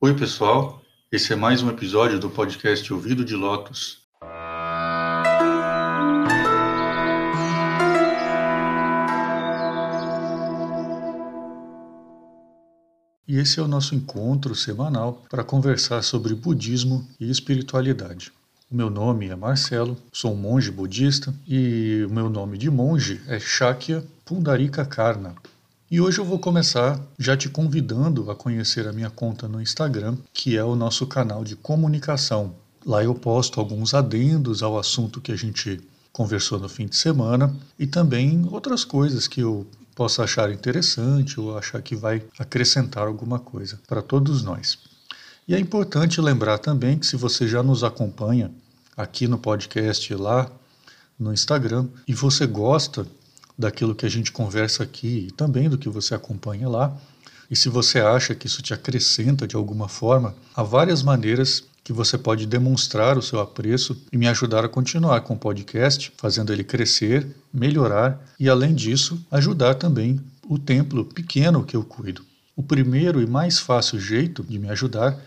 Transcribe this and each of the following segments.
Oi, pessoal. Esse é mais um episódio do podcast Ouvido de Lotus. E esse é o nosso encontro semanal para conversar sobre budismo e espiritualidade. O meu nome é Marcelo, sou um monge budista e o meu nome de monge é Shakya Pundarika Karna. E hoje eu vou começar já te convidando a conhecer a minha conta no Instagram, que é o nosso canal de comunicação. Lá eu posto alguns adendos ao assunto que a gente conversou no fim de semana e também outras coisas que eu possa achar interessante ou achar que vai acrescentar alguma coisa para todos nós. E é importante lembrar também que se você já nos acompanha aqui no podcast lá no Instagram e você gosta daquilo que a gente conversa aqui e também do que você acompanha lá, e se você acha que isso te acrescenta de alguma forma, há várias maneiras que você pode demonstrar o seu apreço e me ajudar a continuar com o podcast, fazendo ele crescer, melhorar e, além disso, ajudar também o templo pequeno que eu cuido. O primeiro e mais fácil jeito de me ajudar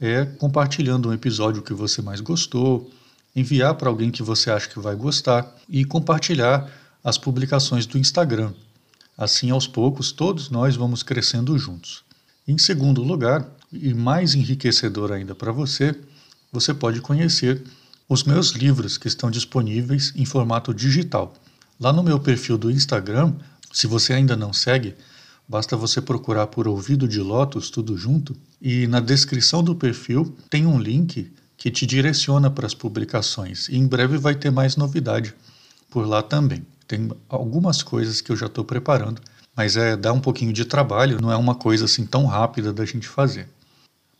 é compartilhando um episódio que você mais gostou, enviar para alguém que você acha que vai gostar e compartilhar as publicações do Instagram. Assim, aos poucos, todos nós vamos crescendo juntos. Em segundo lugar, e mais enriquecedor ainda para você, você pode conhecer os meus livros que estão disponíveis em formato digital. Lá no meu perfil do Instagram, se você ainda não segue, Basta você procurar por Ouvido de Lotus, tudo junto, e na descrição do perfil tem um link que te direciona para as publicações. E em breve vai ter mais novidade por lá também. Tem algumas coisas que eu já estou preparando, mas é dá um pouquinho de trabalho, não é uma coisa assim tão rápida da gente fazer.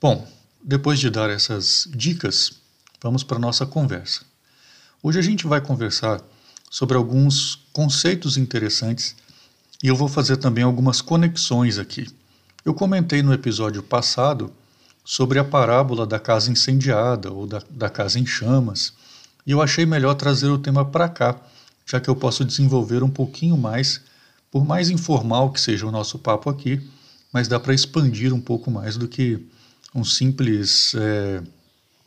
Bom, depois de dar essas dicas, vamos para a nossa conversa. Hoje a gente vai conversar sobre alguns conceitos interessantes e eu vou fazer também algumas conexões aqui. Eu comentei no episódio passado sobre a parábola da casa incendiada ou da, da casa em chamas, e eu achei melhor trazer o tema para cá, já que eu posso desenvolver um pouquinho mais, por mais informal que seja o nosso papo aqui, mas dá para expandir um pouco mais do que um simples é,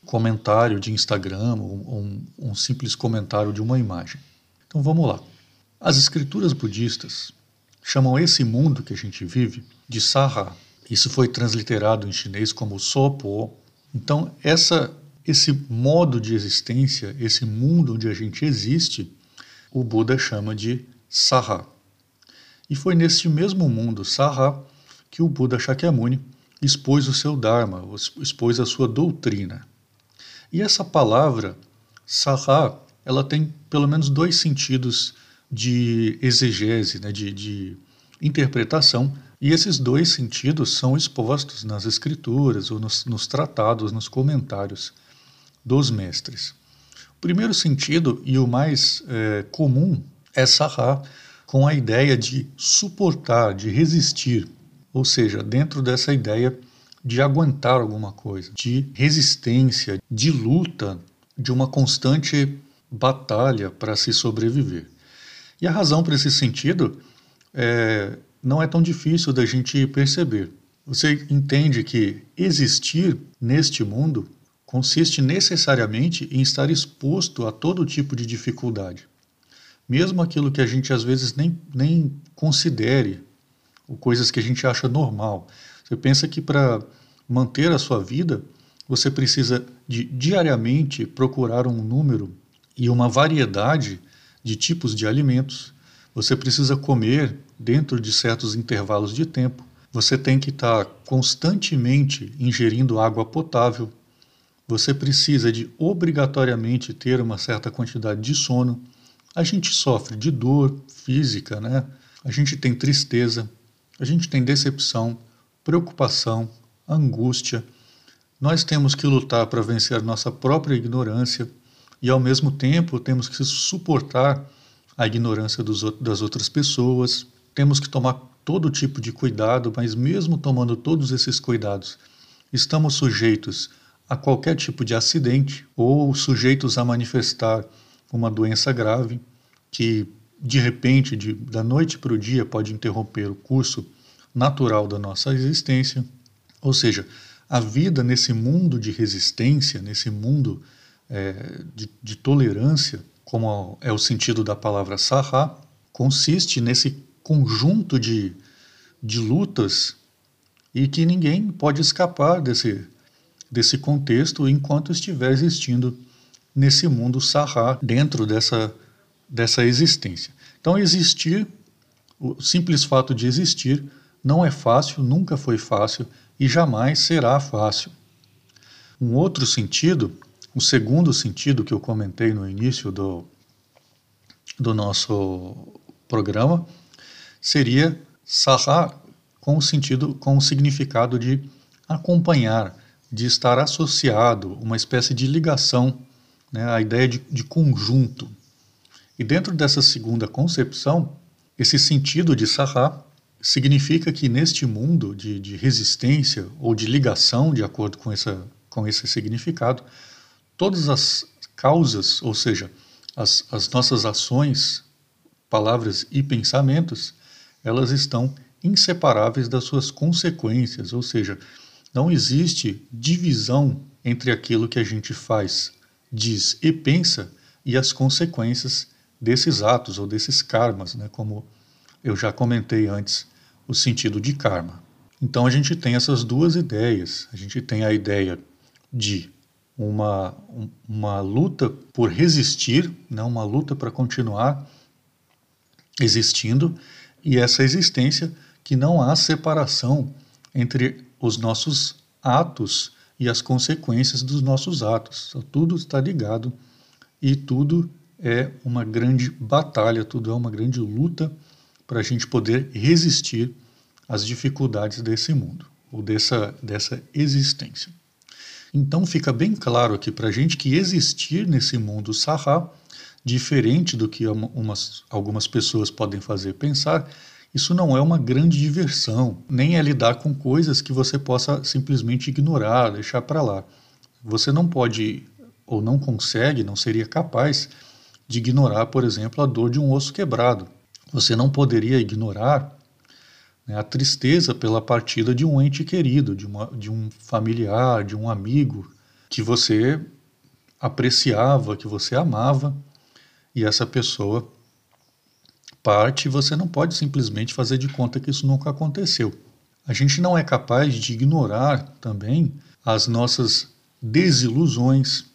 comentário de Instagram ou um, um simples comentário de uma imagem. Então vamos lá. As escrituras budistas chamam esse mundo que a gente vive de Saha. Isso foi transliterado em chinês como Sopo. Então, essa, esse modo de existência, esse mundo onde a gente existe, o Buda chama de Saha. E foi neste mesmo mundo, Saha, que o Buda Shakyamuni expôs o seu Dharma, expôs a sua doutrina. E essa palavra, Saha, ela tem pelo menos dois sentidos de exegese, né, de, de interpretação, e esses dois sentidos são expostos nas escrituras ou nos, nos tratados, nos comentários dos mestres. Primeiro sentido e o mais é, comum é sarrar com a ideia de suportar, de resistir, ou seja, dentro dessa ideia de aguentar alguma coisa, de resistência, de luta, de uma constante batalha para se sobreviver. E a razão para esse sentido é, não é tão difícil da gente perceber. Você entende que existir neste mundo consiste necessariamente em estar exposto a todo tipo de dificuldade. Mesmo aquilo que a gente às vezes nem, nem considere, ou coisas que a gente acha normal. Você pensa que para manter a sua vida, você precisa de diariamente procurar um número e uma variedade de tipos de alimentos. Você precisa comer dentro de certos intervalos de tempo. Você tem que estar constantemente ingerindo água potável. Você precisa de obrigatoriamente ter uma certa quantidade de sono. A gente sofre de dor física, né? A gente tem tristeza, a gente tem decepção, preocupação, angústia. Nós temos que lutar para vencer nossa própria ignorância e ao mesmo tempo temos que suportar a ignorância dos, das outras pessoas, temos que tomar todo tipo de cuidado, mas mesmo tomando todos esses cuidados, estamos sujeitos a qualquer tipo de acidente ou sujeitos a manifestar uma doença grave que de repente, de, da noite para o dia, pode interromper o curso natural da nossa existência. Ou seja, a vida nesse mundo de resistência, nesse mundo é, de, de, tolerância, como é o sentido da palavra sarra, consiste nesse conjunto de, de lutas e que ninguém pode escapar desse, desse contexto enquanto estiver existindo nesse mundo sarra, dentro dessa, dessa existência. Então, existir, o simples fato de existir, não é fácil, nunca foi fácil e jamais será fácil. Um outro sentido, o segundo sentido que eu comentei no início do, do nosso programa, seria sarra com o sentido, com o significado de acompanhar, de estar associado, uma espécie de ligação, né, a ideia de, de conjunto. E dentro dessa segunda concepção, esse sentido de sarra significa que neste mundo de, de, resistência ou de ligação, de acordo com, essa, com esse significado, todas as causas, ou seja, as, as nossas ações, palavras e pensamentos, elas estão inseparáveis das suas consequências, ou seja, não existe divisão entre aquilo que a gente faz, diz e pensa e as consequências desses atos ou desses karmas, né, como eu já comentei antes, o sentido de karma. Então a gente tem essas duas ideias. A gente tem a ideia de uma, uma luta por resistir, né, uma luta para continuar existindo, e essa existência que não há separação entre os nossos atos e as consequências dos nossos atos. Então, tudo está ligado e tudo é uma grande batalha, tudo é uma grande luta para a gente poder resistir às dificuldades desse mundo ou dessa, dessa existência. Então fica bem claro aqui para a gente que existir nesse mundo sarra, diferente do que umas, algumas pessoas podem fazer pensar, isso não é uma grande diversão, nem é lidar com coisas que você possa simplesmente ignorar, deixar para lá. Você não pode ou não consegue, não seria capaz de ignorar, por exemplo, a dor de um osso quebrado. Você não poderia ignorar né, a tristeza pela partida de um ente querido, de, uma, de um familiar, de um amigo que você apreciava, que você amava, e essa pessoa parte, você não pode simplesmente fazer de conta que isso nunca aconteceu. A gente não é capaz de ignorar também as nossas desilusões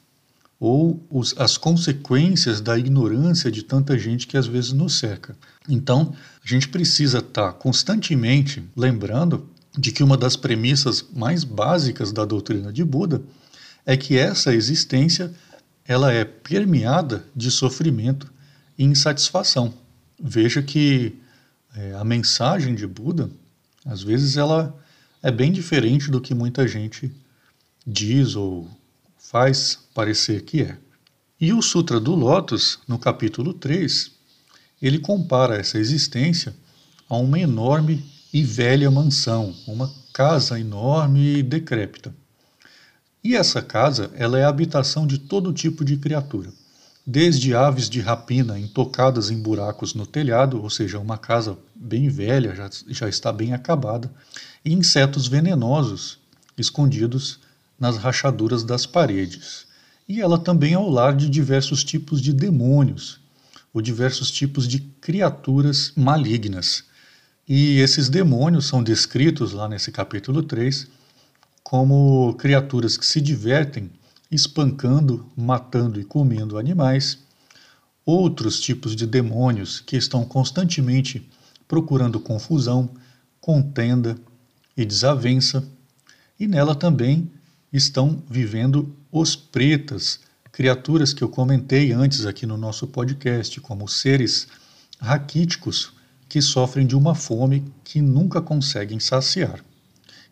ou os, as consequências da ignorância de tanta gente que às vezes nos cerca. Então, a gente precisa estar constantemente lembrando de que uma das premissas mais básicas da doutrina de Buda é que essa existência ela é permeada de sofrimento e insatisfação. Veja que é, a mensagem de Buda, às vezes, ela é bem diferente do que muita gente diz ou faz parecer que é. E o Sutra do Lótus, no capítulo 3, ele compara essa existência a uma enorme e velha mansão, uma casa enorme e decrépita. E essa casa, ela é a habitação de todo tipo de criatura desde aves de rapina intocadas em buracos no telhado, ou seja, uma casa bem velha, já, já está bem acabada, e insetos venenosos escondidos nas rachaduras das paredes. E ela também é o lar de diversos tipos de demônios, ou diversos tipos de criaturas malignas. E esses demônios são descritos lá nesse capítulo 3 como criaturas que se divertem espancando, matando e comendo animais, outros tipos de demônios que estão constantemente procurando confusão, contenda e desavença, e nela também estão vivendo os pretas, criaturas que eu comentei antes aqui no nosso podcast, como seres raquíticos que sofrem de uma fome que nunca conseguem saciar.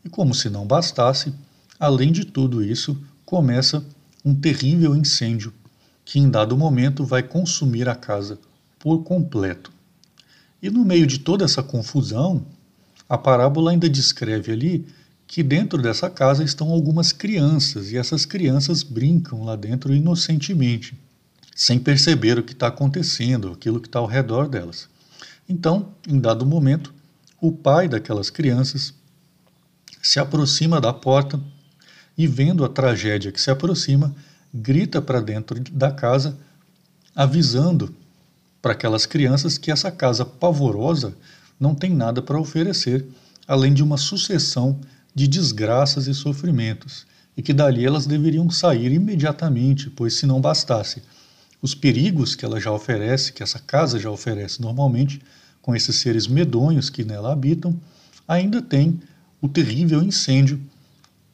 E como se não bastasse, além de tudo isso, começa um terrível incêndio que em dado momento vai consumir a casa por completo. E no meio de toda essa confusão, a parábola ainda descreve ali que dentro dessa casa estão algumas crianças e essas crianças brincam lá dentro inocentemente, sem perceber o que está acontecendo, aquilo que está ao redor delas. Então, em dado momento, o pai daquelas crianças se aproxima da porta e, vendo a tragédia que se aproxima, grita para dentro da casa, avisando para aquelas crianças que essa casa pavorosa não tem nada para oferecer além de uma sucessão de desgraças e sofrimentos, e que dali elas deveriam sair imediatamente, pois se não bastasse os perigos que ela já oferece, que essa casa já oferece normalmente, com esses seres medonhos que nela habitam, ainda tem o terrível incêndio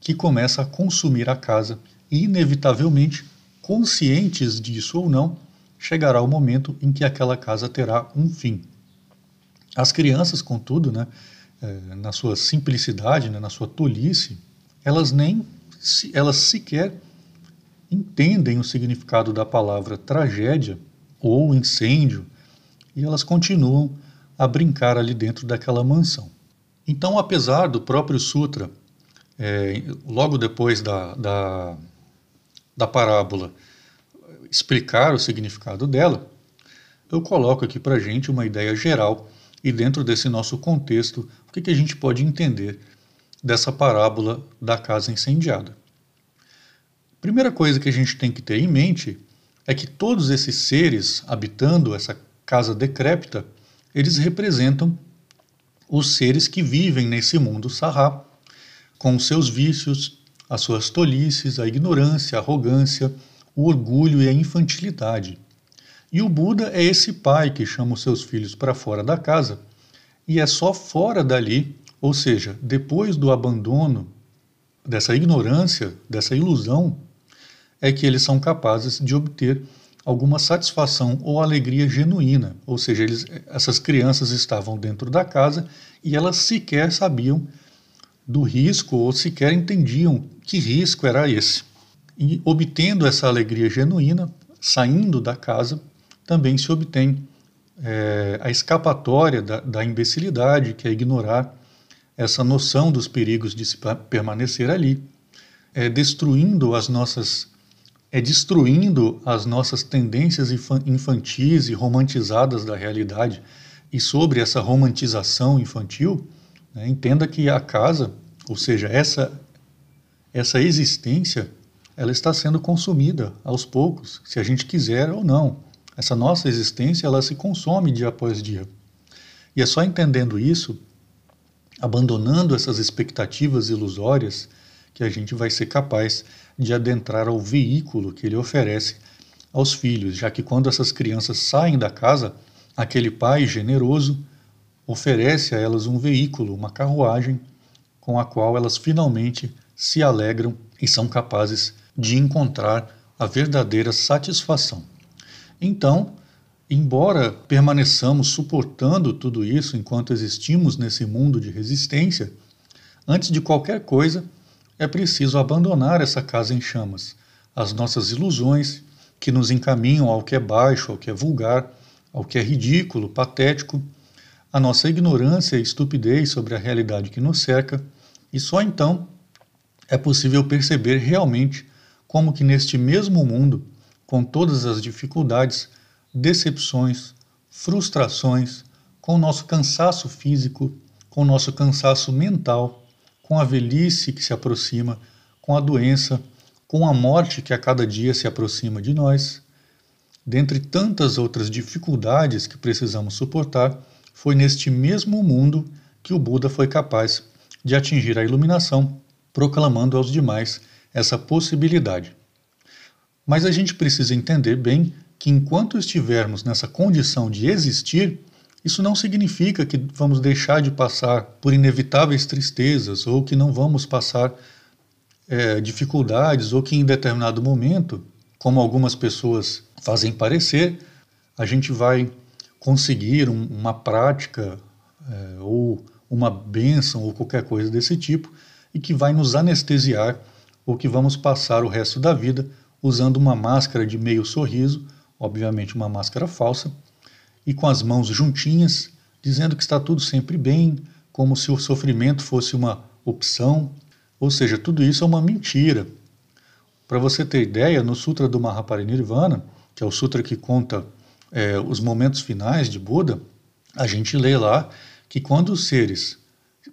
que começa a consumir a casa e, inevitavelmente, conscientes disso ou não, chegará o momento em que aquela casa terá um fim. As crianças, contudo, né, é, na sua simplicidade, né, na sua tolice, elas nem elas sequer entendem o significado da palavra tragédia ou incêndio e elas continuam a brincar ali dentro daquela mansão. Então, apesar do próprio Sutra, é, logo depois da, da, da parábola, explicar o significado dela, eu coloco aqui para gente uma ideia geral e dentro desse nosso contexto, o que, que a gente pode entender dessa parábola da casa incendiada. Primeira coisa que a gente tem que ter em mente é que todos esses seres habitando essa casa decrépita, eles representam os seres que vivem nesse mundo sarrá, com os seus vícios, as suas tolices, a ignorância, a arrogância, o orgulho e a infantilidade. E o Buda é esse pai que chama os seus filhos para fora da casa, e é só fora dali, ou seja, depois do abandono, dessa ignorância, dessa ilusão, é que eles são capazes de obter alguma satisfação ou alegria genuína. Ou seja, eles, essas crianças estavam dentro da casa e elas sequer sabiam do risco ou sequer entendiam que risco era esse. E obtendo essa alegria genuína, saindo da casa, também se obtém é, a escapatória da, da imbecilidade, que é ignorar essa noção dos perigos de se permanecer ali, é, destruindo as nossas é destruindo as nossas tendências infantis e romantizadas da realidade. E sobre essa romantização infantil, entenda que a casa, ou seja, essa essa existência, ela está sendo consumida aos poucos, se a gente quiser ou não. Essa nossa existência ela se consome dia após dia. E é só entendendo isso, abandonando essas expectativas ilusórias, que a gente vai ser capaz de adentrar ao veículo que ele oferece aos filhos, já que quando essas crianças saem da casa, aquele pai generoso oferece a elas um veículo, uma carruagem, com a qual elas finalmente se alegram e são capazes de encontrar a verdadeira satisfação. Então, embora permaneçamos suportando tudo isso enquanto existimos nesse mundo de resistência, antes de qualquer coisa, é preciso abandonar essa casa em chamas, as nossas ilusões que nos encaminham ao que é baixo, ao que é vulgar, ao que é ridículo, patético, a nossa ignorância e estupidez sobre a realidade que nos cerca, e só então é possível perceber realmente como que neste mesmo mundo com todas as dificuldades, decepções, frustrações, com o nosso cansaço físico, com o nosso cansaço mental, com a velhice que se aproxima, com a doença, com a morte que a cada dia se aproxima de nós. Dentre tantas outras dificuldades que precisamos suportar, foi neste mesmo mundo que o Buda foi capaz de atingir a iluminação, proclamando aos demais essa possibilidade. Mas a gente precisa entender bem que enquanto estivermos nessa condição de existir, isso não significa que vamos deixar de passar por inevitáveis tristezas ou que não vamos passar é, dificuldades ou que em determinado momento, como algumas pessoas fazem parecer, a gente vai conseguir um, uma prática é, ou uma bênção ou qualquer coisa desse tipo e que vai nos anestesiar ou que vamos passar o resto da vida usando uma máscara de meio sorriso, obviamente uma máscara falsa, e com as mãos juntinhas, dizendo que está tudo sempre bem, como se o sofrimento fosse uma opção. Ou seja, tudo isso é uma mentira. Para você ter ideia, no Sutra do Mahaparinirvana, que é o sutra que conta é, os momentos finais de Buda, a gente lê lá que quando os seres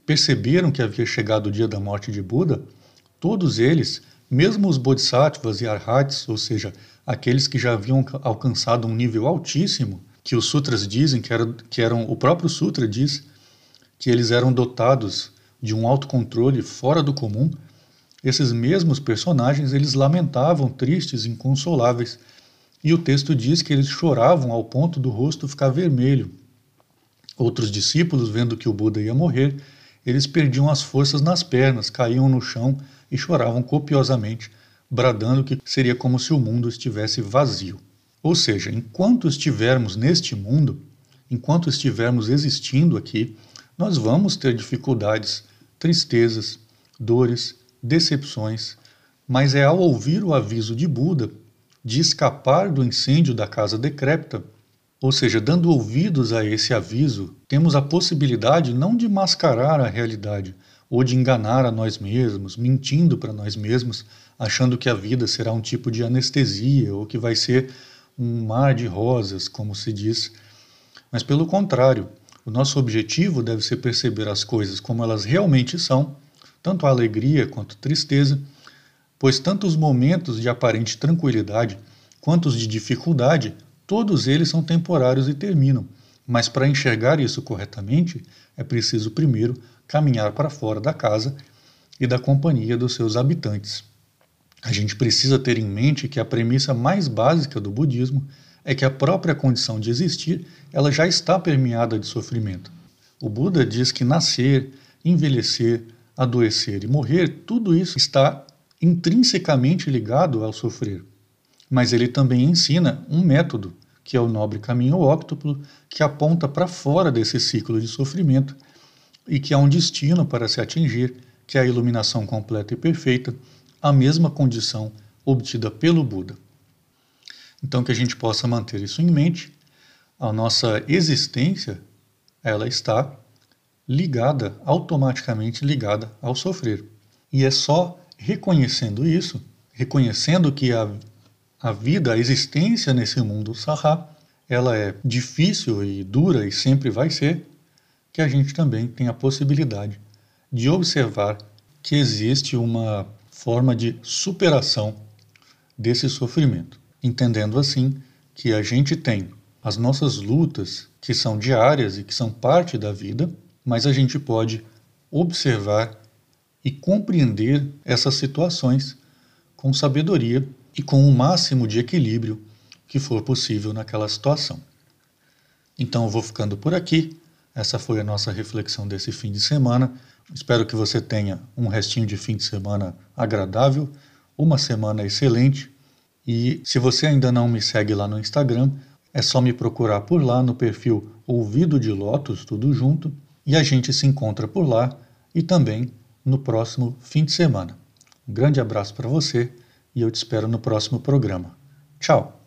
perceberam que havia chegado o dia da morte de Buda, Todos eles, mesmo os bodhisattvas e arhats, ou seja, aqueles que já haviam alcançado um nível altíssimo, que os sutras dizem que, era, que eram, o próprio sutra diz que eles eram dotados de um autocontrole fora do comum, esses mesmos personagens eles lamentavam tristes, inconsoláveis, e o texto diz que eles choravam ao ponto do rosto ficar vermelho. Outros discípulos, vendo que o Buda ia morrer, eles perdiam as forças nas pernas, caíam no chão e choravam copiosamente, bradando que seria como se o mundo estivesse vazio. Ou seja, enquanto estivermos neste mundo, enquanto estivermos existindo aqui, nós vamos ter dificuldades, tristezas, dores, decepções, mas é ao ouvir o aviso de Buda de escapar do incêndio da casa decrépita, ou seja, dando ouvidos a esse aviso, temos a possibilidade não de mascarar a realidade ou de enganar a nós mesmos, mentindo para nós mesmos, achando que a vida será um tipo de anestesia ou que vai ser um mar de rosas, como se diz. Mas pelo contrário, o nosso objetivo deve ser perceber as coisas como elas realmente são, tanto a alegria quanto a tristeza, pois tanto os momentos de aparente tranquilidade quanto os de dificuldade, todos eles são temporários e terminam. Mas para enxergar isso corretamente, é preciso primeiro caminhar para fora da casa e da companhia dos seus habitantes. A gente precisa ter em mente que a premissa mais básica do budismo é que a própria condição de existir, ela já está permeada de sofrimento. O Buda diz que nascer, envelhecer, adoecer e morrer, tudo isso está intrinsecamente ligado ao sofrer. Mas ele também ensina um método, que é o nobre caminho óctuplo, que aponta para fora desse ciclo de sofrimento e que há um destino para se atingir, que é a iluminação completa e perfeita, a mesma condição obtida pelo Buda. Então que a gente possa manter isso em mente, a nossa existência ela está ligada, automaticamente ligada ao sofrer. E é só reconhecendo isso, reconhecendo que a, a vida, a existência nesse mundo sarrá, ela é difícil e dura e sempre vai ser, que a gente também tem a possibilidade de observar que existe uma forma de superação desse sofrimento, entendendo assim que a gente tem as nossas lutas que são diárias e que são parte da vida, mas a gente pode observar e compreender essas situações com sabedoria e com o máximo de equilíbrio que for possível naquela situação. Então eu vou ficando por aqui. Essa foi a nossa reflexão desse fim de semana. Espero que você tenha um restinho de fim de semana agradável, uma semana excelente. E se você ainda não me segue lá no Instagram, é só me procurar por lá no perfil Ouvido de Lotus, tudo junto, e a gente se encontra por lá e também no próximo fim de semana. Um grande abraço para você e eu te espero no próximo programa. Tchau!